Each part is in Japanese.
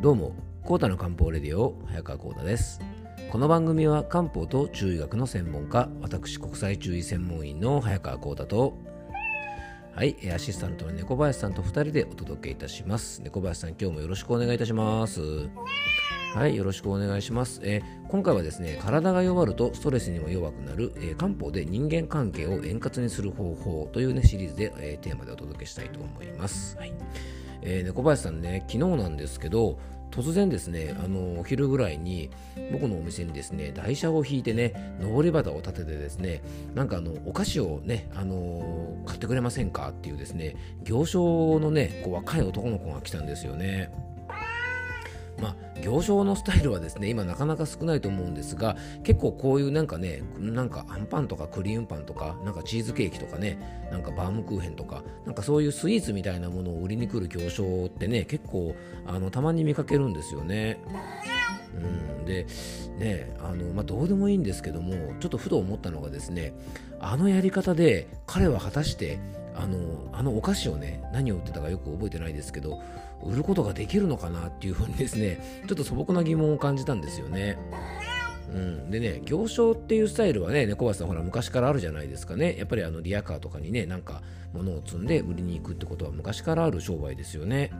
どうも、コータの漢方レディオ、早川コータです。この番組は漢方と中医学の専門家、私国際中医専門医の早川コータと、はい、アシスタントの猫林さんと2人でお届けいたします。猫林さん、今日もよろしくお願いいたします。はい、よろしくお願いします。えー今回はですね、体が弱るとストレスにも弱くなる、えー漢方で人間関係を円滑にする方法というね、シリーズで、えーテーマでお届けしたいと思います。はい。えー猫林さんね、昨日なんですけど、突然ですね、あのお昼ぐらいに僕のお店にですね、台車を引いてね、上り旗を立ててですね、なんかあのお菓子をね、あの買ってくれませんかっていうですね、行商のね、こう若い男の子が来たんですよね。まあ、行商のスタイルはですね今なかなか少ないと思うんですが結構こういうなんかねなんかアンパンとかクリームパンとかなんかチーズケーキとかねなんかバームクーヘンとかなんかそういうスイーツみたいなものを売りに来る行商ってね結構あのたまに見かけるんですよね。うん、でねあの、まあ、どうでもいいんですけどもちょっとふと思ったのがですねあのやり方で彼は果たしてあのあのお菓子をね何を売ってたかよく覚えてないですけど売ることができるのかなっていうふうにですねちょっと素朴な疑問を感じたんですよね。うん、でね行商っていうスタイルはね猫林さんほら昔からあるじゃないですかねやっぱりあのリアカーとかにねなんか物を積んで売りに行くってことは昔からある商売ですよね。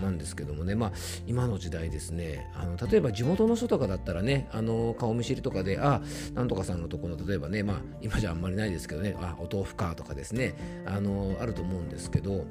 なんですけどもね、まあ、今の時代ですね。あの例えば地元の人とかだったらねあの顔見知りとかであなんとかさんのところの例えばね、まあ、今じゃあんまりないですけどねあお豆腐かとかですねあのあると思うんですけど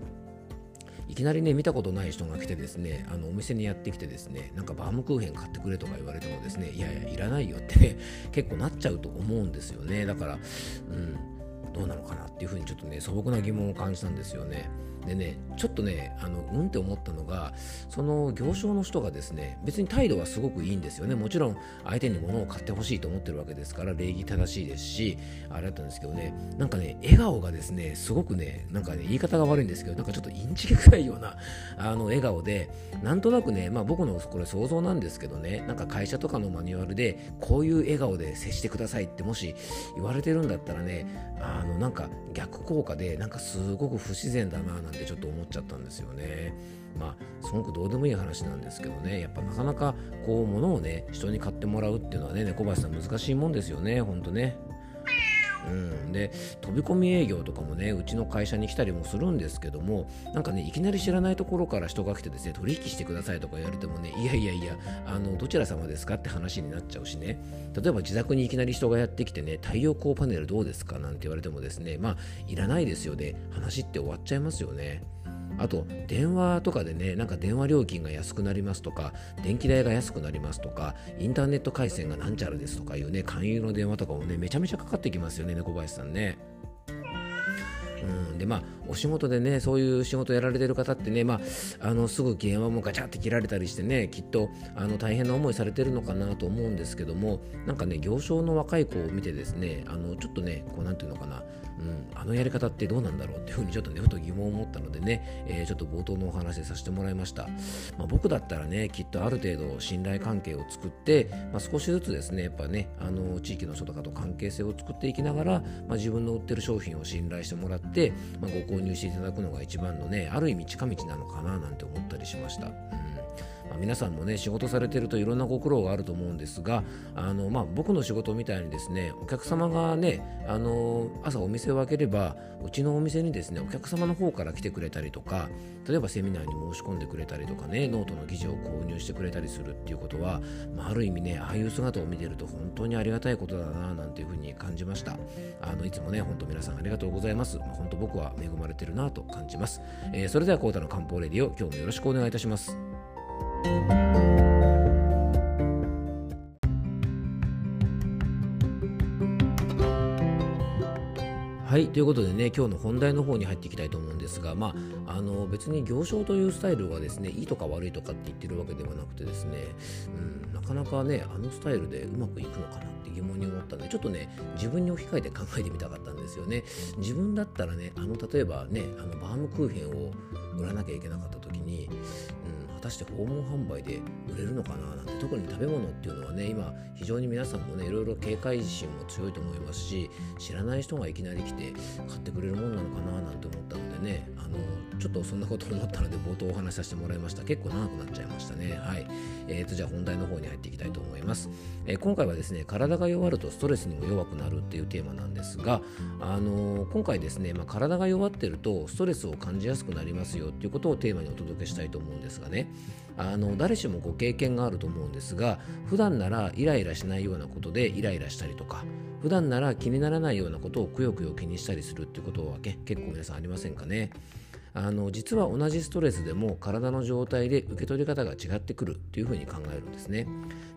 いきなりね見たことない人が来てですねあのお店にやってきてですねなんかバームクーヘン買ってくれとか言われてもですねいやいやいらないよってね結構なっちゃうと思うんですよね。だからうんどうなのかなっていうふうにちょっとね素朴な疑問を感じたんですよね。でねちょっとねあのうんって思ったのがその行商の人がですね別に態度はすごくいいんですよね。もちろん相手に物を買ってほしいと思ってるわけですから礼儀正しいですしあれだったんですけどねなんかね笑顔がですねすごくねなんかね言い方が悪いんですけどなんかちょっとインチキ臭いようなあの笑顔でなんとなくねまあ僕のこれ想像なんですけどねなんか会社とかのマニュアルでこういう笑顔で接してくださいってもし言われてるんだったらねあのなんか逆効果でなんかすごく不自然だななんなんてちょっと思っちゃったんですよね。まあすごくどうでもいい話なんですけどねやっぱなかなかこう物をね人に買ってもらうっていうのはね猫林さん難しいもんですよねほんとね。うん、で飛び込み営業とかもねうちの会社に来たりもするんですけどもなんかねいきなり知らないところから人が来てですね取引してくださいとか言われてもねいやいやいやあのどちら様ですかって話になっちゃうしね。例えば自宅にいきなり人がやってきてね太陽光パネルどうですかなんて言われてもですねまあいらないですよね。話って終わっちゃいますよね。あと電話とかでねなんか電話料金が安くなりますとか電気代が安くなりますとかインターネット回線がなんちゃらですとかいうね勧誘の電話とかもねめちゃめちゃかかってきますよね猫林さんね。うん、でまあお仕事でねそういう仕事やられてる方ってね、まあ、あのすぐ電話もガチャって切られたりしてねきっとあの大変な思いされてるのかなと思うんですけどもなんかね行商の若い子を見てですねあのちょっとねこうなんていうのかな、うん、あのやり方ってどうなんだろうっていうふうにちょっとねふと疑問を持ったのでね、えーちょっと冒頭のお話でさせてもらいました、まあ、僕だったらねきっとある程度信頼関係を作って、まあ、少しずつですねやっぱねあの地域の人とかと関係性を作っていきながら、まあ、自分の売ってる商品を信頼してもらって、まあ、ご購入していただくのが一番のねある意味近道なのかななんて思ったりしました。まあ、皆さんもね仕事されてるといろんなご苦労があると思うんですがあの、まあ、僕の仕事みたいにですねお客様がねあの朝お店を開ければうちのお店にですねお客様の方から来てくれたりとか例えばセミナーに申し込んでくれたりとかねノートの記事を購入してくれたりするっていうことは、まあ、ある意味ねああいう姿を見てると本当にありがたいことだななんていうふうに感じました。あのいつもね本当皆さんありがとうございます、まあ、本当僕は恵まれてるなと感じます、えーそれではコータの漢方レディオ今日もよろしくお願いいたします。はいということでね今日の本題の方に入っていきたいと思うんですが、まあ、あの別に行商というスタイルがですねいいとか悪いとかって言ってるわけではなくてですね、うん、なかなかねあのスタイルでうまくいくのかなって疑問に思ったんでちょっとね自分に置き換えて考えてみたかったんですよね。自分だったらねあの例えばねあのバームクーヘンを売らなきゃいけなかった時に、うん、果たして訪問販売で売れるのかななんて特に食べ物っていうのはね今非常に皆さんもねいろいろ警戒心も強いと思いますし知らない人がいきなり来て買ってくれるもんなのかななんて思ったのでねあのちょっとそんなこと思ったので冒頭お話しさせてもらいました。結構長くなっちゃいましたね。はい。えーとじゃあ本題の方に入っていきたいと思います、えー、今回はですね体が弱るとストレスにも弱くなるっていうテーマなんですがあのー、今回ですね、まあ、体が弱ってるとストレスを感じやすくなりますよっていうことをテーマにお届けしたいと思うんですがねあの誰しもご経験があると思うんですが普段ならイライラしないようなことでイライラしたりとか普段なら気にならないようなことをくよくよ気にしたりするってことは結構皆さんありませんかね。あの実は同じストレスでも体の状態で受け取り方が違ってくるっていうふうに考えるんですね。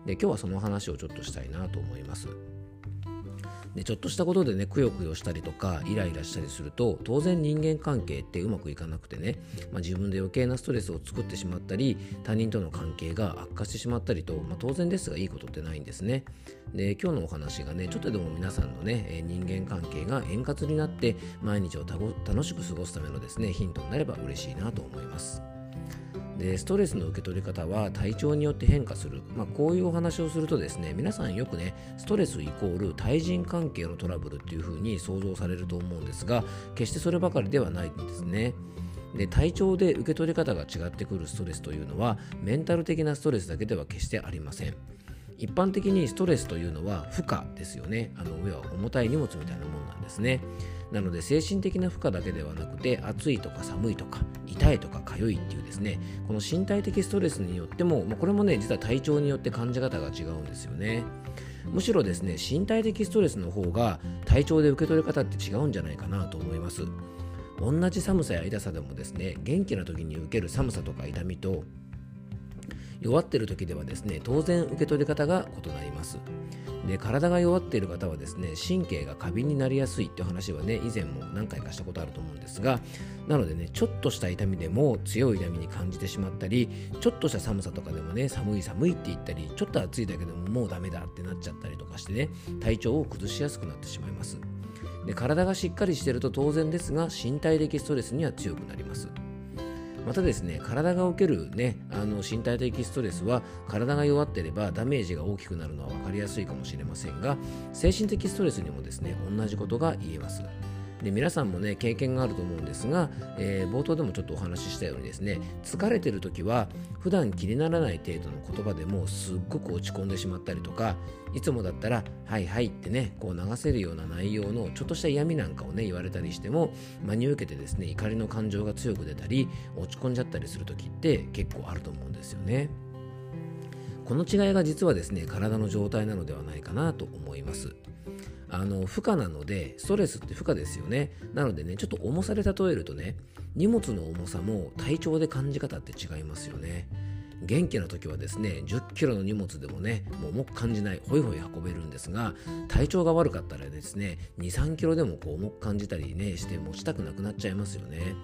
で今日はその話をちょっとしたいなと思います。でちょっとしたことでねくよくよしたりとかイライラしたりすると当然人間関係ってうまくいかなくてね、まあ、自分で余計なストレスを作ってしまったり他人との関係が悪化してしまったりと、まあ、当然ですがいいことってないんですね。で今日のお話がねちょっとでも皆さんのね人間関係が円滑になって毎日を楽しく過ごすためのですねヒントになれば嬉しいなと思います。でストレスの受け取り方は体調によって変化する、まあ、こういうお話をするとですね皆さんよくねストレスイコール対人関係のトラブルっていう風に想像されると思うんですが決してそればかりではないんですね。で体調で受け取り方が違ってくるストレスというのはメンタル的なストレスだけでは決してありません。一般的にストレスというのは負荷ですよね。あの上は重たい荷物みたいなもんなんですね。なので精神的な負荷だけではなくて暑いとか寒いとか痛いとか痒いっていうですねこの身体的ストレスによっても、まあ、これもね実は体調によって感じ方が違うんですよね。むしろですね身体的ストレスの方が体調で受け取り方って違うんじゃないかなと思います。同じ寒さや痛さでもですね元気な時に受ける寒さとか痛みと弱ってる時ではですね当然受け取り方が異なります。で体が弱っている方はですね神経が過敏になりやすいっていう話はね以前も何回かしたことあると思うんですがなのでねちょっとした痛みでも強い痛みに感じてしまったりちょっとした寒さとかでもね寒い寒いって言ったりちょっと暑いだけでももうダメだってなっちゃったりとかしてね体調を崩しやすくなってしまいますで体がしっかりしてると当然ですが身体的ストレスには強くなりますまたですね体が受ける、ね、あの身体的ストレスは体が弱っていればダメージが大きくなるのは分かりやすいかもしれませんが精神的ストレスにもですね同じことが言えます。で皆さんもね経験があると思うんですが、えー、冒頭でもちょっとお話ししたようにですね疲れてる時は普段気にならない程度の言葉でもすっごく落ち込んでしまったりとかいつもだったら「はいはい」ってねこう流せるような内容のちょっとした嫌味なんかをね言われたりしても真に受けてですね怒りの感情が強く出たり落ち込んじゃったりする時って結構あると思うんですよね。この違いが実はですね体の状態なのではないかなと思います。あの負荷なのでストレスって負荷ですよね。なのでねちょっと重さで例えるとね荷物の重さも体調で感じ方って違いますよね。元気な時はですね10キロの荷物でもねもう重く感じないホイホイ運べるんですが体調が悪かったらですね23キロでもこう重く感じたりねして持ちたくなくなっちゃいますよね。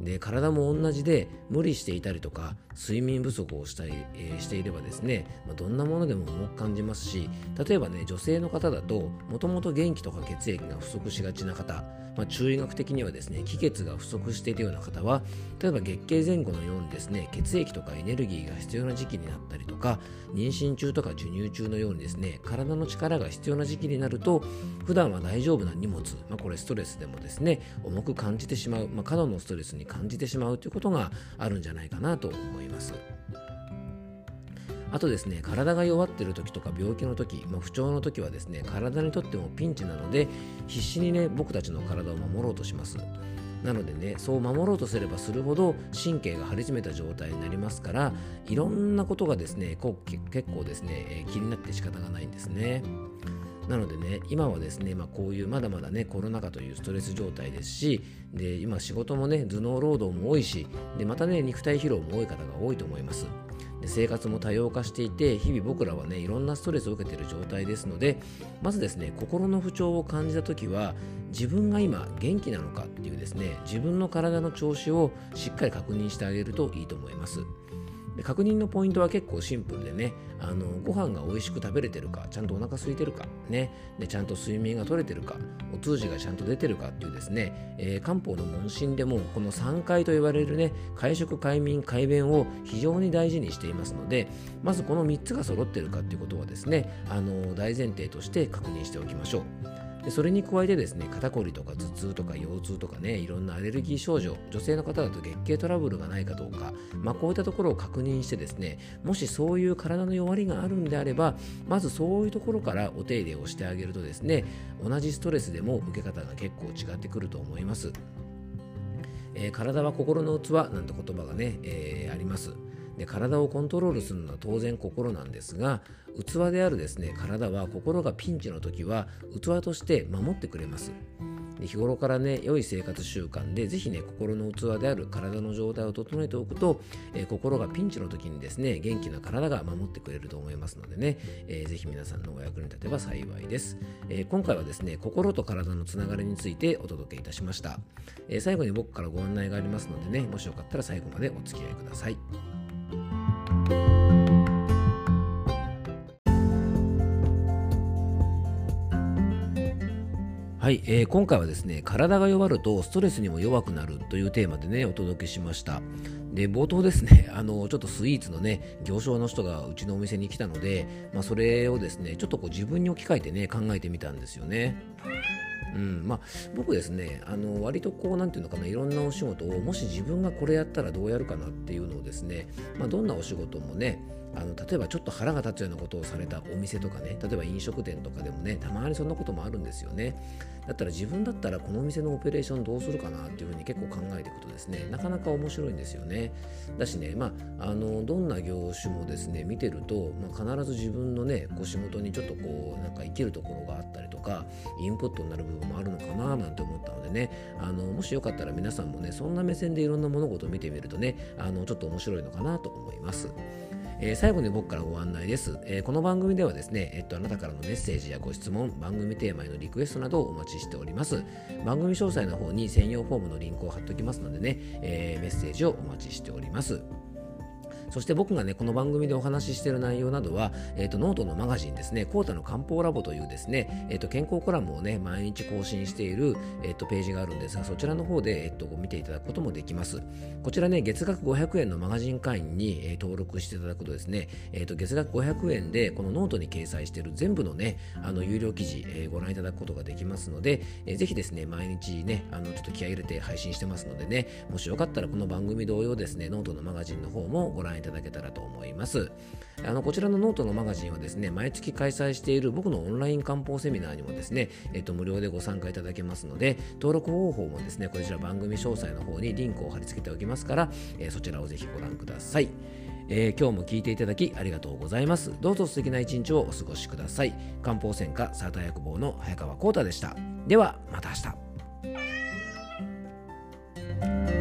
で体も同じで無理していたりとか睡眠不足をしたり、えー、していればですね、まあ、どんなものでも重く感じますし例えばね女性の方だともともと元気とか血液が不足しがちな方、まあ、中医学的にはですね気血が不足しているような方は例えば月経前後のようにですね血液とかエネルギーが必要な時期になったりとか妊娠中とか授乳中のようにですね体の力が必要な時期になると普段は大丈夫な荷物、まあ、これストレスでもですね重く感じてしまう、まあ、過度のストレスに感じてしまうということがあるんじゃないかなと思います。あとですね体が弱ってる時とか病気の時、まあ、不調の時はですね体にとってもピンチなので必死にね僕たちの体を守ろうとします。なのでねそう守ろうとすればするほど神経が張り詰めた状態になりますからいろんなことがですねこう結構ですね、えー、気になって仕方がないんですね。なのでね今はですね、まあ、こういうまだまだねコロナ禍というストレス状態ですしで今仕事もね頭脳労働も多いしでまたね肉体疲労も多い方が多いと思います。で生活も多様化していて日々僕らはねいろんなストレスを受けている状態ですのでまずですね心の不調を感じた時は自分が今元気なのかっていうですね自分の体の調子をしっかり確認してあげるといいと思います。で確認のポイントは結構シンプルでねあのご飯が美味しく食べれてるかちゃんとお腹空いてるかね。でちゃんと睡眠が取れてるかお通じがちゃんと出てるかっていうですね、えー、漢方の問診でもこの3回と言われるね会食快眠快便を非常に大事にしていますのでまずこの3つが揃ってるかっていうことはですねあの大前提として確認しておきましょう。でそれに加えてですね肩こりとか頭痛とか腰痛とかねいろんなアレルギー症状女性の方だと月経トラブルがないかどうか、まあ、こういったところを確認してですねもしそういう体の弱りがあるんであればまずそういうところからお手入れをしてあげるとですね同じストレスでも受け方が結構違ってくると思います、えー、体は心の器なんて言葉がね、えー、あります。で体をコントロールするのは当然心なんですが器であるですね体は心がピンチの時は器として守ってくれます。日頃からね良い生活習慣でぜひね心の器である体の状態を整えておくと、えー、心がピンチの時にですね元気な体が守ってくれると思いますのでね、えー、ぜひ皆さんのお役に立てば幸いです、えー、今回はですね心と体のつながりについてお届けいたしました、えー、最後に僕からご案内がありますのでねもしよかったら最後までお付き合いください。はい、えー、今回はですね体が弱るとストレスにも弱くなるというテーマでねお届けしました。で冒頭ですね あのちょっとスイーツのね行商の人がうちのお店に来たので、まあ、それをですねちょっとこう自分に置き換えてね考えてみたんですよね。うんまあ、僕ですねあの割とこう何て言うのかないろんなお仕事をもし自分がこれやったらどうやるかなっていうのをですね、まあ、どんなお仕事もねあの例えばちょっと腹が立つようなことをされたお店とかね例えば飲食店とかでもねたまにそんなこともあるんですよねだったら自分だったらこのお店のオペレーションどうするかなっていうふうに結構考えていくとですねなかなか面白いんですよねだしねまああのどんな業種もですね見てると、まあ、必ず自分のねこう仕事にちょっとこうなんか生きるところがあったりとかインプットになる部分もあるのかななんて思ったのでねあのもしよかったら皆さんもねそんな目線でいろんな物事を見てみるとねあのちょっと面白いのかなと思います。えー、最後に僕からご案内です、えー、この番組ではですね、えっと、あなたからのメッセージやご質問、番組テーマへのリクエストなどをお待ちしております。番組詳細の方に専用フォームのリンクを貼っておきますのでね、えー、メッセージをお待ちしております。そして僕がね、この番組でお話ししている内容などは、えっ、ー、と、ノートのマガジンですね、コータの漢方ラボというですね、えっ、ー、と、健康コラムをね、毎日更新している、えっ、ー、と、ページがあるんですが、そちらの方で、えっと、見ていただくこともできます。こちらね、月額500円のマガジン会員に、え登録していただくとですね、えっと、月額500円で、このノートに掲載している全部のね、あの、有料記事、えご覧いただくことができますので、えー、ぜひですね、毎日ね、あの、ちょっと気合い入れて配信してますのでね、もしよかったらこの番組同様ですね、ノートのマガジンの方もご覧いただけたらと思います。あのこちらのノートのマガジンはですね、毎月開催している僕のオンライン漢方セミナーにもですね、えっ、ー、と、無料でご参加いただけますので、登録方法もですね、こちら番組詳細の方にリンクを貼り付けておきますから、えー、そちらをぜひご覧ください。えー、今日も聞いていただきありがとうございます。どうぞ素敵な一日をお過ごしください。漢方専科サーター薬房の早川浩太でした。では、また明日。